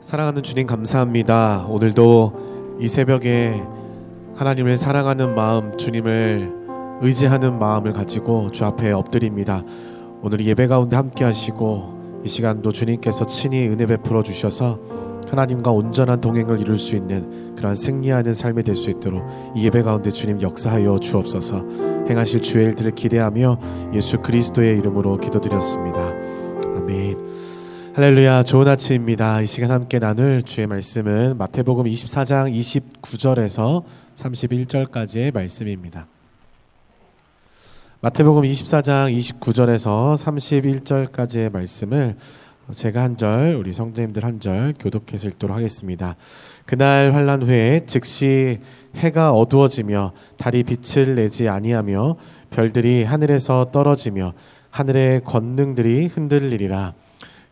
사랑하는 주님 감사합니다. 오늘도 이 새벽에 하나님을 사랑하는 마음, 주님을 의지하는 마음을 가지고 주 앞에 엎드립니다. 오늘 예배 가운데 함께 하시고 이 시간도 주님께서 친히 은혜 베풀어 주셔서 하나님과 온전한 동행을 이룰 수 있는 그러한 승리하는 삶이 될 수 있도록 이 예배 가운데 주님 역사하여 주옵소서 행하실 주의 일들을 기대하며 예수 그리스도의 이름으로 기도드렸습니다. 아멘. 할렐루야 좋은 아침입니다. 이 시간 함께 나눌 주의 말씀은 마태복음 24장 29절에서 31절까지의 말씀입니다. 마태복음 24장 29절에서 31절까지의 말씀을 제가 한 절, 우리 성도님들 한 절 교독해서 읽도록 하겠습니다. 그날 환란 후에 즉시 해가 어두워지며 달이 빛을 내지 아니하며 별들이 하늘에서 떨어지며 하늘의 권능들이 흔들리리라.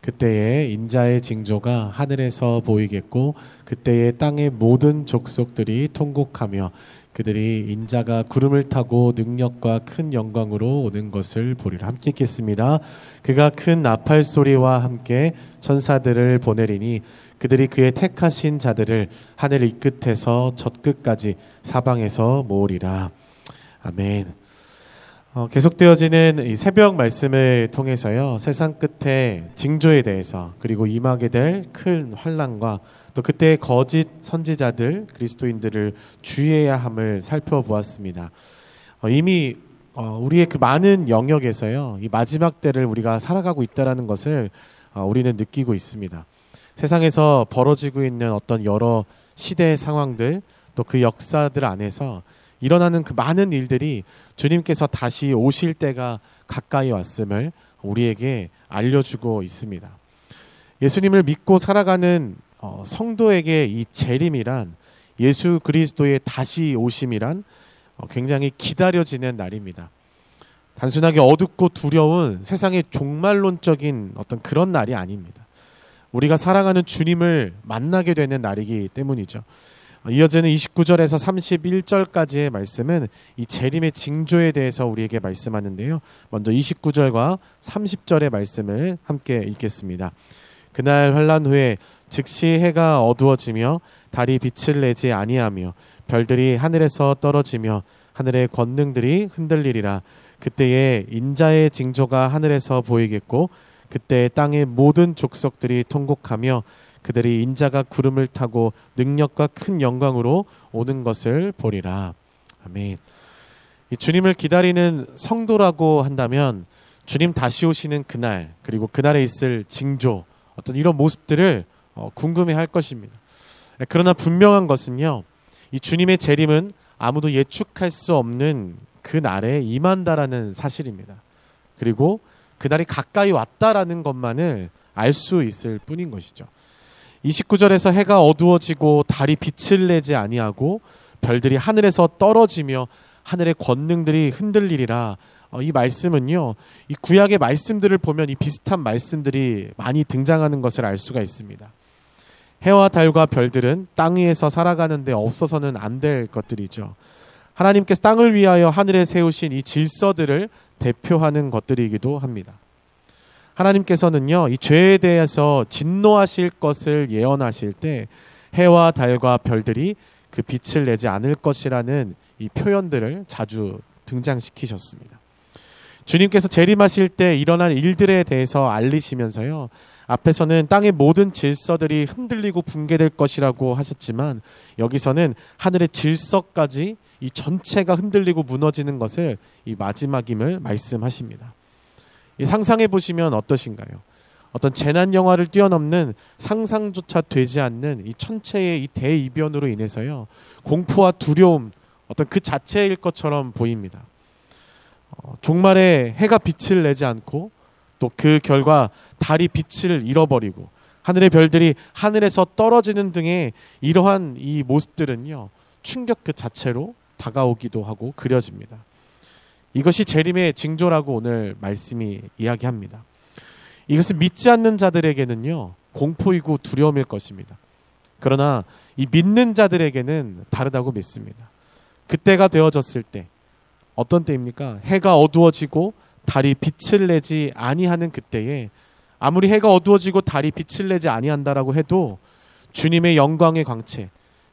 그때에 인자의 징조가 하늘에서 보이겠고 그때에 땅의 모든 족속들이 통곡하며 그들이 인자가 구름을 타고 능력과 큰 영광으로 오는 것을 보리라 함께 읽겠습니다. 그가 큰 나팔 소리와 함께 천사들을 보내리니 그들이 그의 택하신 자들을 하늘 이 끝에서 저 끝까지 사방에서 모으리라. 아멘. 어, 계속되어지는 이 새벽 말씀을 통해서요 세상 끝에 징조에 대해서 그리고 임하게 될 큰 환란과 또 그때 거짓 선지자들 그리스도인들을 주의해야 함을 살펴보았습니다. 어, 이미 어, 우리의 그 많은 영역에서요 이 마지막 때를 우리가 살아가고 있다라는 것을 어, 우리는 느끼고 있습니다. 세상에서 벌어지고 있는 어떤 여러 시대의 상황들 또 그 역사들 안에서 일어나는 그 많은 일들이 주님께서 다시 오실 때가 가까이 왔음을 우리에게 알려주고 있습니다. 예수님을 믿고 살아가는 어, 성도에게 이 재림이란 예수 그리스도의 다시 오심이란 어, 굉장히 기다려지는 날입니다. 단순하게 어둡고 두려운 세상의 종말론적인 어떤 그런 날이 아닙니다. 우리가 사랑하는 주님을 만나게 되는 날이기 때문이죠. 이어지는 29절에서 31절까지의 말씀은 이 재림의 징조에 대해서 우리에게 말씀하는데요. 먼저 29절과 30절의 말씀을 함께 읽겠습니다. 그날 환란 후에 즉시 해가 어두워지며 달이 빛을 내지 아니하며 별들이 하늘에서 떨어지며 하늘의 권능들이 흔들리리라. 그때에 인자의 징조가 하늘에서 보이겠고 그때 땅의 모든 족속들이 통곡하며 그들이 인자가 구름을 타고 능력과 큰 영광으로 오는 것을 보리라. 아멘. 이 주님을 기다리는 성도라고 한다면 주님 다시 오시는 그날 그리고 그날에 있을 징조 어떤 이런 모습들을 어, 궁금해할 것입니다. 그러나 분명한 것은요. 이 주님의 재림은 아무도 예측할 수 없는 그 날에 임한다라는 사실입니다. 그리고 그 날이 가까이 왔다라는 것만을 알 수 있을 뿐인 것이죠. 29절에서 해가 어두워지고 달이 빛을 내지 아니하고 별들이 하늘에서 떨어지며 하늘의 권능들이 흔들리리라. 어, 이 말씀은요, 이 구약의 말씀들을 보면 이 비슷한 말씀들이 많이 등장하는 것을 알 수가 있습니다. 해와 달과 별들은 땅 위에서 살아가는데 없어서는 안 될 것들이죠. 하나님께서 땅을 위하여 하늘에 세우신 이 질서들을 대표하는 것들이기도 합니다. 하나님께서는요, 이 죄에 대해서 진노하실 것을 예언하실 때 해와 달과 별들이 그 빛을 내지 않을 것이라는 이 표현들을 자주 등장시키셨습니다. 주님께서 재림하실 때 일어난 일들에 대해서 알리시면서요. 앞에서는 땅의 모든 질서들이 흔들리고 붕괴될 것이라고 하셨지만 여기서는 하늘의 질서까지 이 전체가 흔들리고 무너지는 것을 이 마지막임을 말씀하십니다. 상상해 보시면 어떠신가요? 어떤 재난 영화를 뛰어넘는 상상조차 되지 않는 이 천체의 이 대이변으로 인해서요 공포와 두려움 어떤 그 자체일 것처럼 보입니다. 어, 종말에 해가 빛을 내지 않고 또 그 결과 달이 빛을 잃어버리고 하늘의 별들이 하늘에서 떨어지는 등의 이러한 이 모습들은요 충격 그 자체로 다가오기도 하고 그려집니다. 이것이 재림의 징조라고 오늘 말씀이 이야기합니다. 이것은 믿지 않는 자들에게는요 공포이고 두려움일 것입니다. 그러나 이 믿는 자들에게는 다르다고 믿습니다. 그때가 되어졌을 때 어떤 때입니까? 해가 어두워지고 달이 빛을 내지 아니하는 그때에 아무리 해가 어두워지고 달이 빛을 내지 아니한다라고 해도 주님의 영광의 광채,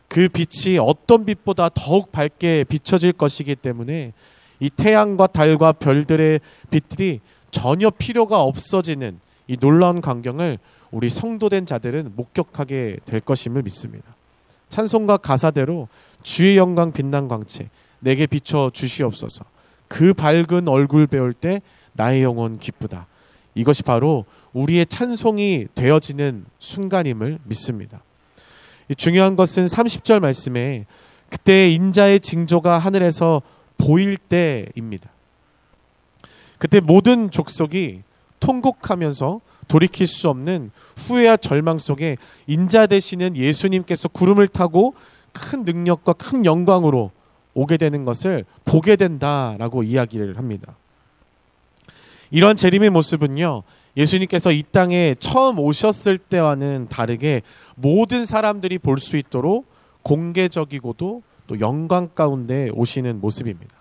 그 빛이 어떤 빛보다 더욱 밝게 비춰질 것이기 때문에 이 태양과 달과 별들의 빛들이 전혀 필요가 없어지는 이 놀라운 광경을 우리 성도된 자들은 목격하게 될 것임을 믿습니다. 찬송가 가사대로 주의 영광 빛난 광채 내게 비춰 주시옵소서. 그 밝은 얼굴 배울 때 나의 영혼 기쁘다. 이것이 바로 우리의 찬송이 되어지는 순간임을 믿습니다. 중요한 것은 30절 말씀에 그때 인자의 징조가 하늘에서 보일 때입니다. 그때 모든 족속이 통곡하면서 돌이킬 수 없는 후회와 절망 속에 인자 되시는 예수님께서 구름을 타고 큰 능력과 큰 영광으로 오게 되는 것을 보게 된다라고 이야기를 합니다. 이런 재림의 모습은요. 예수님께서 이 땅에 처음 오셨을 때와는 다르게 모든 사람들이 볼 수 있도록 공개적이고도 또 영광 가운데 오시는 모습입니다.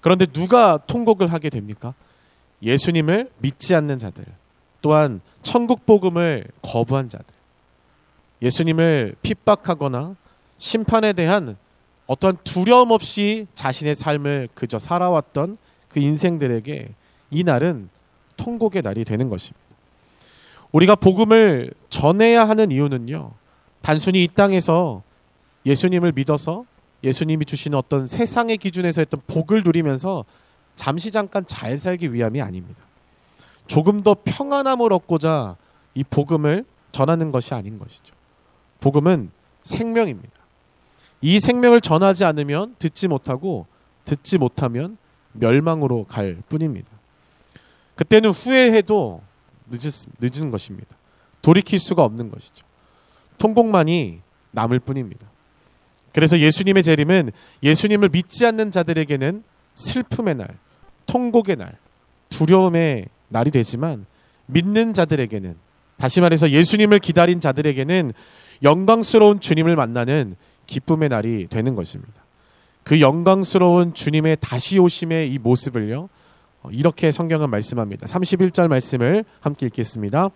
그런데 누가 통곡을 하게 됩니까? 예수님을 믿지 않는 자들, 또한 천국 복음을 거부한 자들, 예수님을 핍박하거나 심판에 대한 어떤 두려움 없이 자신의 삶을 그저 살아왔던 그 인생들에게 이 날은 통곡의 날이 되는 것입니다. 우리가 복음을 전해야 하는 이유는요. 단순히 이 땅에서 예수님을 믿어서 예수님이 주시는 어떤 세상의 기준에서 했던 복을 누리면서 잠시 잠깐 잘 살기 위함이 아닙니다. 조금 더 평안함을 얻고자 이 복음을 전하는 것이 아닌 것이죠. 복음은 생명입니다. 이 생명을 전하지 않으면 듣지 못하고 듣지 못하면 멸망으로 갈 뿐입니다. 그때는 후회해도 늦은 것입니다. 돌이킬 수가 없는 것이죠. 통곡만이 남을 뿐입니다. 그래서 예수님의 재림은 예수님을 믿지 않는 자들에게는 슬픔의 날, 통곡의 날, 두려움의 날이 되지만 믿는 자들에게는 다시 말해서 예수님을 기다린 자들에게는 영광스러운 주님을 만나는 기쁨의 날이 되는 것입니다. 그 영광스러운 주님의 다시 오심의 이 모습을요. 어, 이렇게 성경은 말씀합니다. 31절 말씀을 함께 읽겠습니다.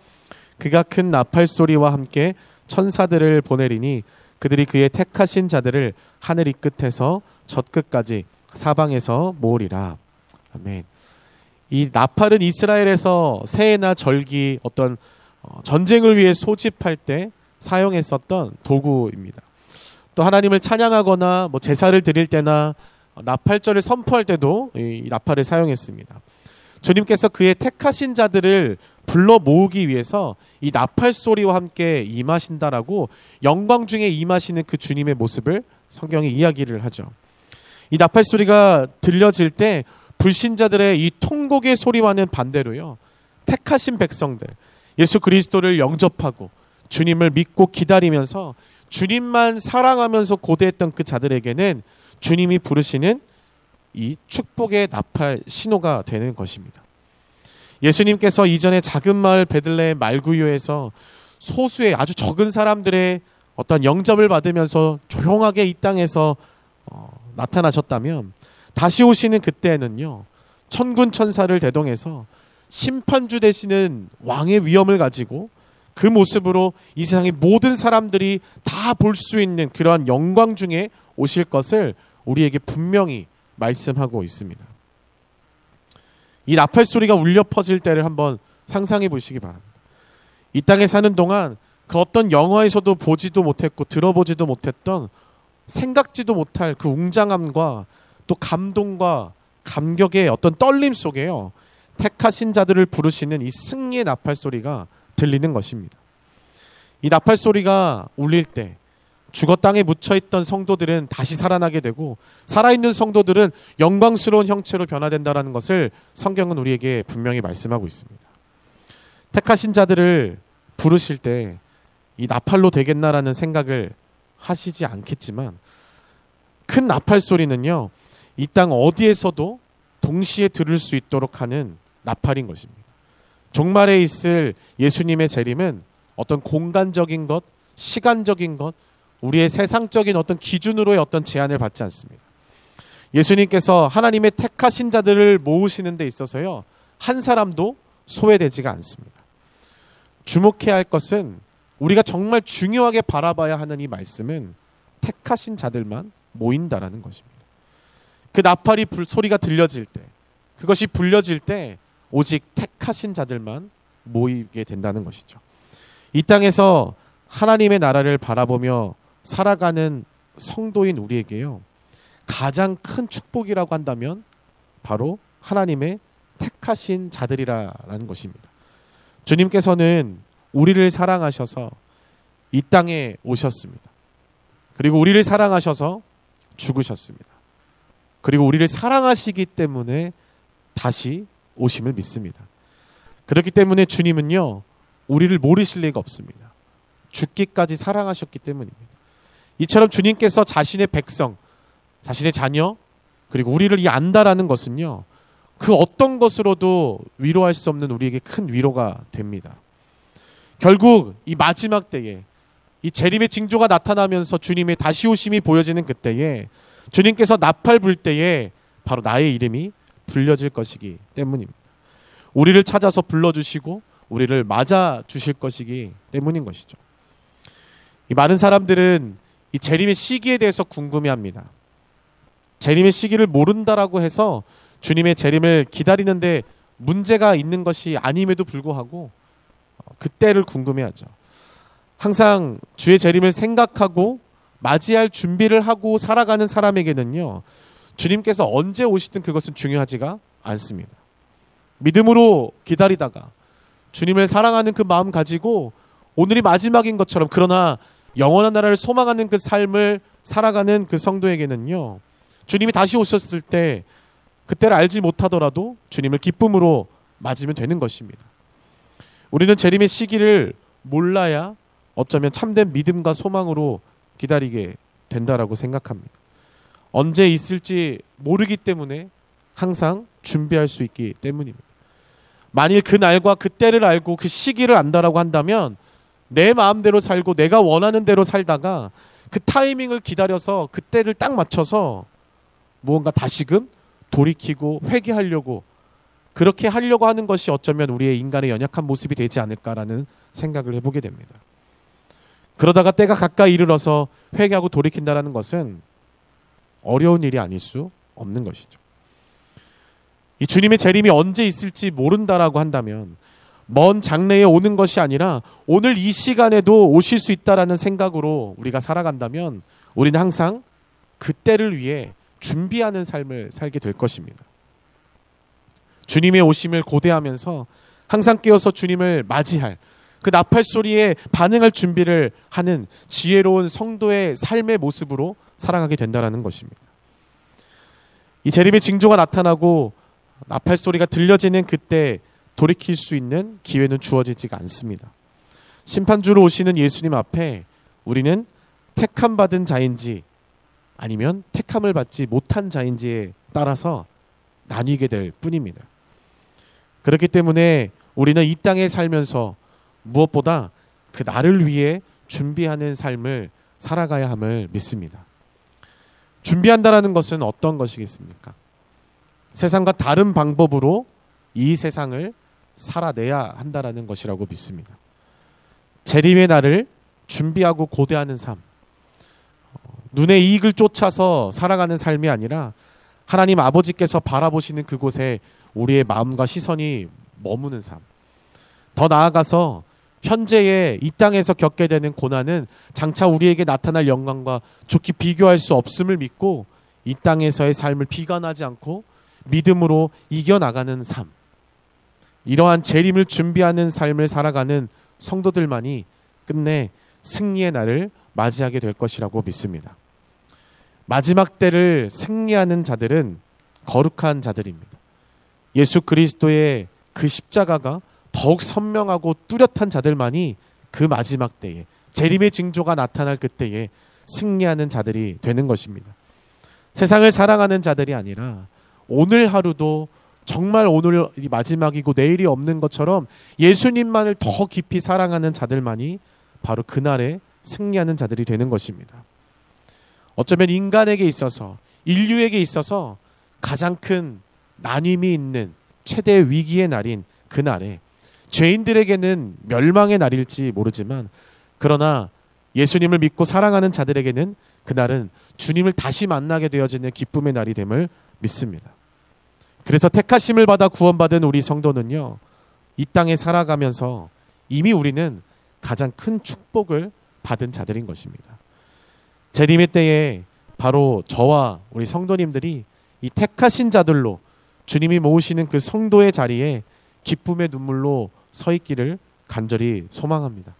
그가 큰 나팔 소리와 함께 천사들을 보내리니 그들이 그의 택하신 자들을 하늘 이 끝에서 저 끝까지 사방에서 모으리라. 아멘. 이 나팔은 이스라엘에서 새해나 절기 어떤 어, 전쟁을 위해 소집할 때 사용했었던 도구입니다. 또 하나님을 찬양하거나 뭐 제사를 드릴 때나 나팔절을 선포할 때도 이 나팔을 사용했습니다. 주님께서 그의 택하신 자들을 불러 모으기 위해서 이 나팔 소리와 함께 임하신다라고 영광 중에 임하시는 그 주님의 모습을 성경이 이야기를 하죠. 이 나팔 소리가 들려질 때 불신자들의 이 통곡의 소리와는 반대로요. 택하신 백성들, 예수 그리스도를 영접하고 주님을 믿고 기다리면서 주님만 사랑하면서 고대했던 그 자들에게는 주님이 부르시는 이 축복의 나팔 신호가 되는 것입니다. 예수님께서 이전에 작은 마을 베들레헴 말구유에서 소수의 아주 적은 사람들의 어떤 영접을 받으면서 조용하게 이 땅에서 어, 나타나셨다면 다시 오시는 그때는요 천군 천사를 대동해서 심판주 되시는 왕의 위엄을 가지고 그 모습으로 이 세상의 모든 사람들이 다 볼 수 있는 그러한 영광 중에 오실 것을 우리에게 분명히 말씀하고 있습니다. 이 나팔 소리가 울려 퍼질 때를 한번 상상해 보시기 바랍니다. 이 땅에 사는 동안 그 어떤 영화에서도 보지도 못했고 들어보지도 못했던 생각지도 못할 그 웅장함과 또 감동과 감격의 어떤 떨림 속에요. 택하신 자들을 부르시는 이 승리의 나팔 소리가 들리는 것입니다. 이 나팔 소리가 울릴 때 죽어 땅에 묻혀 있던 성도들은 다시 살아나게 되고 살아있는 성도들은 영광스러운 형체로 변화된다라는 것을 성경은 우리에게 분명히 말씀하고 있습니다. 택하신 자들을 부르실 때 이 나팔로 되겠나라는 생각을 하시지 않겠지만 큰 나팔 소리는요 이 땅 어디에서도 동시에 들을 수 있도록 하는 나팔인 것입니다. 종말에 있을 예수님의 재림은 어떤 공간적인 것, 시간적인 것, 우리의 세상적인 어떤 기준으로의 어떤 제한을 받지 않습니다. 예수님께서 하나님의 택하신 자들을 모으시는 데 있어서요. 한 사람도 소외되지가 않습니다. 주목해야 할 것은 우리가 정말 중요하게 바라봐야 하는 이 말씀은 택하신 자들만 모인다라는 것입니다. 그 나팔이 불, 소리가 들려질 때, 그것이 불려질 때 오직 택하신 자들만 모이게 된다는 것이죠. 이 땅에서 하나님의 나라를 바라보며 살아가는 성도인 우리에게요. 가장 큰 축복이라고 한다면 바로 하나님의 택하신 자들이라는 것입니다. 주님께서는 우리를 사랑하셔서 이 땅에 오셨습니다. 그리고 우리를 사랑하셔서 죽으셨습니다. 그리고 우리를 사랑하시기 때문에 다시 오심을 믿습니다. 그렇기 때문에 주님은요, 우리를 모르실 리가 없습니다. 죽기까지 사랑하셨기 때문입니다. 이처럼 주님께서 자신의 백성, 자신의 자녀, 그리고 우리를 이 안다라는 것은요, 그 어떤 것으로도 위로할 수 없는 우리에게 큰 위로가 됩니다. 결국 이 마지막 때에 이 재림의 징조가 나타나면서 주님의 다시 오심이 보여지는 그때에 주님께서 나팔 불 때에 바로 나의 이름이 불려질 것이기 때문입니다. 우리를 찾아서 불러주시고 우리를 맞아 주실 것이기 때문인 것이죠. 이 많은 사람들은 이 재림의 시기에 대해서 궁금해합니다. 재림의 시기를 모른다라고 해서 주님의 재림을 기다리는데 문제가 있는 것이 아님에도 불구하고 그때를 궁금해하죠. 항상 주의 재림을 생각하고 맞이할 준비를 하고 살아가는 사람에게는요. 주님께서 언제 오시든 그것은 중요하지가 않습니다. 믿음으로 기다리다가 주님을 사랑하는 그 마음 가지고 오늘이 마지막인 것처럼 그러나 영원한 나라를 소망하는 그 삶을 살아가는 그 성도에게는요. 주님이 다시 오셨을 때 그때를 알지 못하더라도 주님을 기쁨으로 맞으면 되는 것입니다. 우리는 재림의 시기를 몰라야 어쩌면 참된 믿음과 소망으로 기다리게 된다라고 생각합니다. 언제 있을지 모르기 때문에 항상 준비할 수 있기 때문입니다. 만일 그 날과 그때를 알고 그 시기를 안다라고 한다면 내 마음대로 살고 내가 원하는 대로 살다가 그 타이밍을 기다려서 그때를 딱 맞춰서 무언가 다시금 돌이키고 회개하려고 그렇게 하려고 하는 것이 어쩌면 우리의 인간의 연약한 모습이 되지 않을까라는 생각을 해보게 됩니다. 그러다가 때가 가까이 이르러서 회개하고 돌이킨다라는 것은 어려운 일이 아닐 수 없는 것이죠. 이 주님의 재림이 언제 있을지 모른다라고 한다면 먼 장래에 오는 것이 아니라 오늘 이 시간에도 오실 수 있다라는 생각으로 우리가 살아간다면 우리는 항상 그때를 위해 준비하는 삶을 살게 될 것입니다. 주님의 오심을 고대하면서 항상 깨어서 주님을 맞이할 그 나팔 소리에 반응할 준비를 하는 지혜로운 성도의 삶의 모습으로 살아가게 된다라는 것입니다. 이 재림의 징조가 나타나고 나팔 소리가 들려지는 그때 돌이킬 수 있는 기회는 주어지지가 않습니다. 심판주로 오시는 예수님 앞에 우리는 택함 받은 자인지 아니면 택함을 받지 못한 자인지에 따라서 나뉘게 될 뿐입니다. 그렇기 때문에 우리는 이 땅에 살면서 무엇보다 그 나를 위해 준비하는 삶을 살아가야 함을 믿습니다. 준비한다라는 것은 어떤 것이겠습니까? 세상과 다른 방법으로 이 세상을 살아내야 한다라는 것이라고 믿습니다. 재림의 날을 준비하고 고대하는 삶. 눈의 이익을 쫓아서 살아가는 삶이 아니라 하나님 아버지께서 바라보시는 그곳에 우리의 마음과 시선이 머무는 삶. 더 나아가서 현재의 이 땅에서 겪게 되는 고난은 장차 우리에게 나타날 영광과 좋게 비교할 수 없음을 믿고 이 땅에서의 삶을 비관하지 않고 믿음으로 이겨나가는 삶. 이러한 재림을 준비하는 삶을 살아가는 성도들만이 끝내 승리의 날을 맞이하게 될 것이라고 믿습니다. 마지막 때를 승리하는 자들은 거룩한 자들입니다. 예수 그리스도의 그 십자가가 더욱 선명하고 뚜렷한 자들만이 그 마지막 때에 재림의 징조가 나타날 그때에 승리하는 자들이 되는 것입니다. 세상을 사랑하는 자들이 아니라 오늘 하루도 정말 오늘이 마지막이고 내일이 없는 것처럼 예수님만을 더 깊이 사랑하는 자들만이 바로 그날에 승리하는 자들이 되는 것입니다. 어쩌면 인간에게 있어서 인류에게 있어서 가장 큰 나님이 있는 최대 위기의 날인 그날에 죄인들에게는 멸망의 날일지 모르지만 그러나 예수님을 믿고 사랑하는 자들에게는 그날은 주님을 다시 만나게 되어지는 기쁨의 날이 됨을 믿습니다. 그래서 택하심을 받아 구원받은 우리 성도는요, 이 땅에 살아가면서 이미 우리는 가장 큰 축복을 받은 자들인 것입니다. 재림의 때에 바로 저와 우리 성도님들이 이 택하신 자들로 주님이 모으시는 그 성도의 자리에 기쁨의 눈물로 서 있기를 간절히 소망합니다.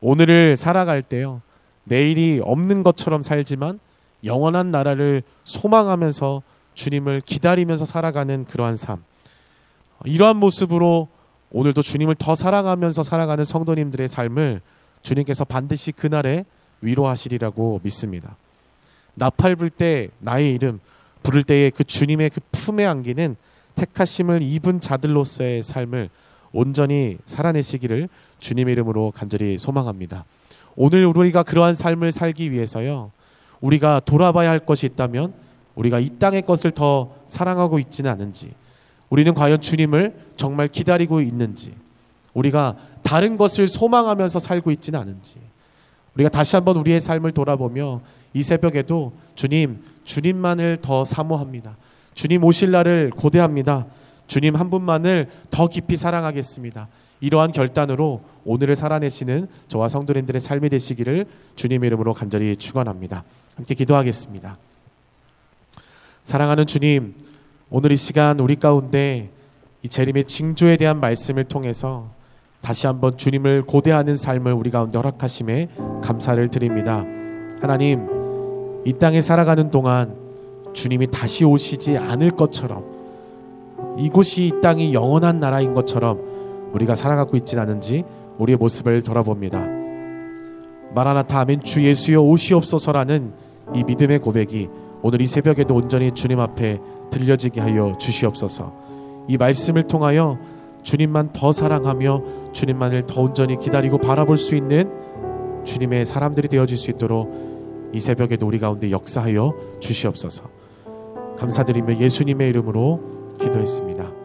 오늘을 살아갈 때요. 내일이 없는 것처럼 살지만 영원한 나라를 소망하면서 주님을 기다리면서 살아가는 그러한 삶. 이러한 모습으로 오늘도 주님을 더 사랑하면서 살아가는 성도님들의 삶을 주님께서 반드시 그날에 위로하시리라고 믿습니다. 나팔 불 때 나의 이름 부를 때에 그 주님의 그 품에 안기는 택하심을 입은 자들로서의 삶을 온전히 살아내시기를 주님의 이름으로 간절히 소망합니다. 오늘 우리가 그러한 삶을 살기 위해서요. 우리가 돌아봐야 할 것이 있다면 우리가 이 땅의 것을 더 사랑하고 있지는 않은지 우리는 과연 주님을 정말 기다리고 있는지 우리가 다른 것을 소망하면서 살고 있지는 않은지 우리가 다시 한번 우리의 삶을 돌아보며 이 새벽에도 주님, 주님만을 더 사모합니다. 주님 오실 날을 고대합니다. 주님 한 분만을 더 깊이 사랑하겠습니다. 이러한 결단으로 오늘을 살아내시는 저와 성도님들의 삶이 되시기를 주님의 이름으로 간절히 축원합니다. 함께 기도하겠습니다. 사랑하는 주님, 오늘 이 시간 우리 가운데 이 재림의 징조에 대한 말씀을 통해서 다시 한번 주님을 고대하는 삶을 우리 가운데 허락하심에 감사를 드립니다. 하나님, 이 땅에 살아가는 동안 주님이 다시 오시지 않을 것처럼 이곳이 이 땅이 영원한 나라인 것처럼 우리가 살아가고 있지 않은지 우리의 모습을 돌아봅니다. 마라나타 아멘 주 예수여 오시옵소서라는 이 믿음의 고백이 오늘 이 새벽에도 온전히 주님 앞에 들려지게 하여 주시옵소서. 이 말씀을 통하여 주님만 더 사랑하며 주님만을 더 온전히 기다리고 바라볼 수 있는 주님의 사람들이 되어질 수 있도록 이 새벽에도 우리 가운데 역사하여 주시옵소서. 감사드리며 예수님의 이름으로 기도했습니다.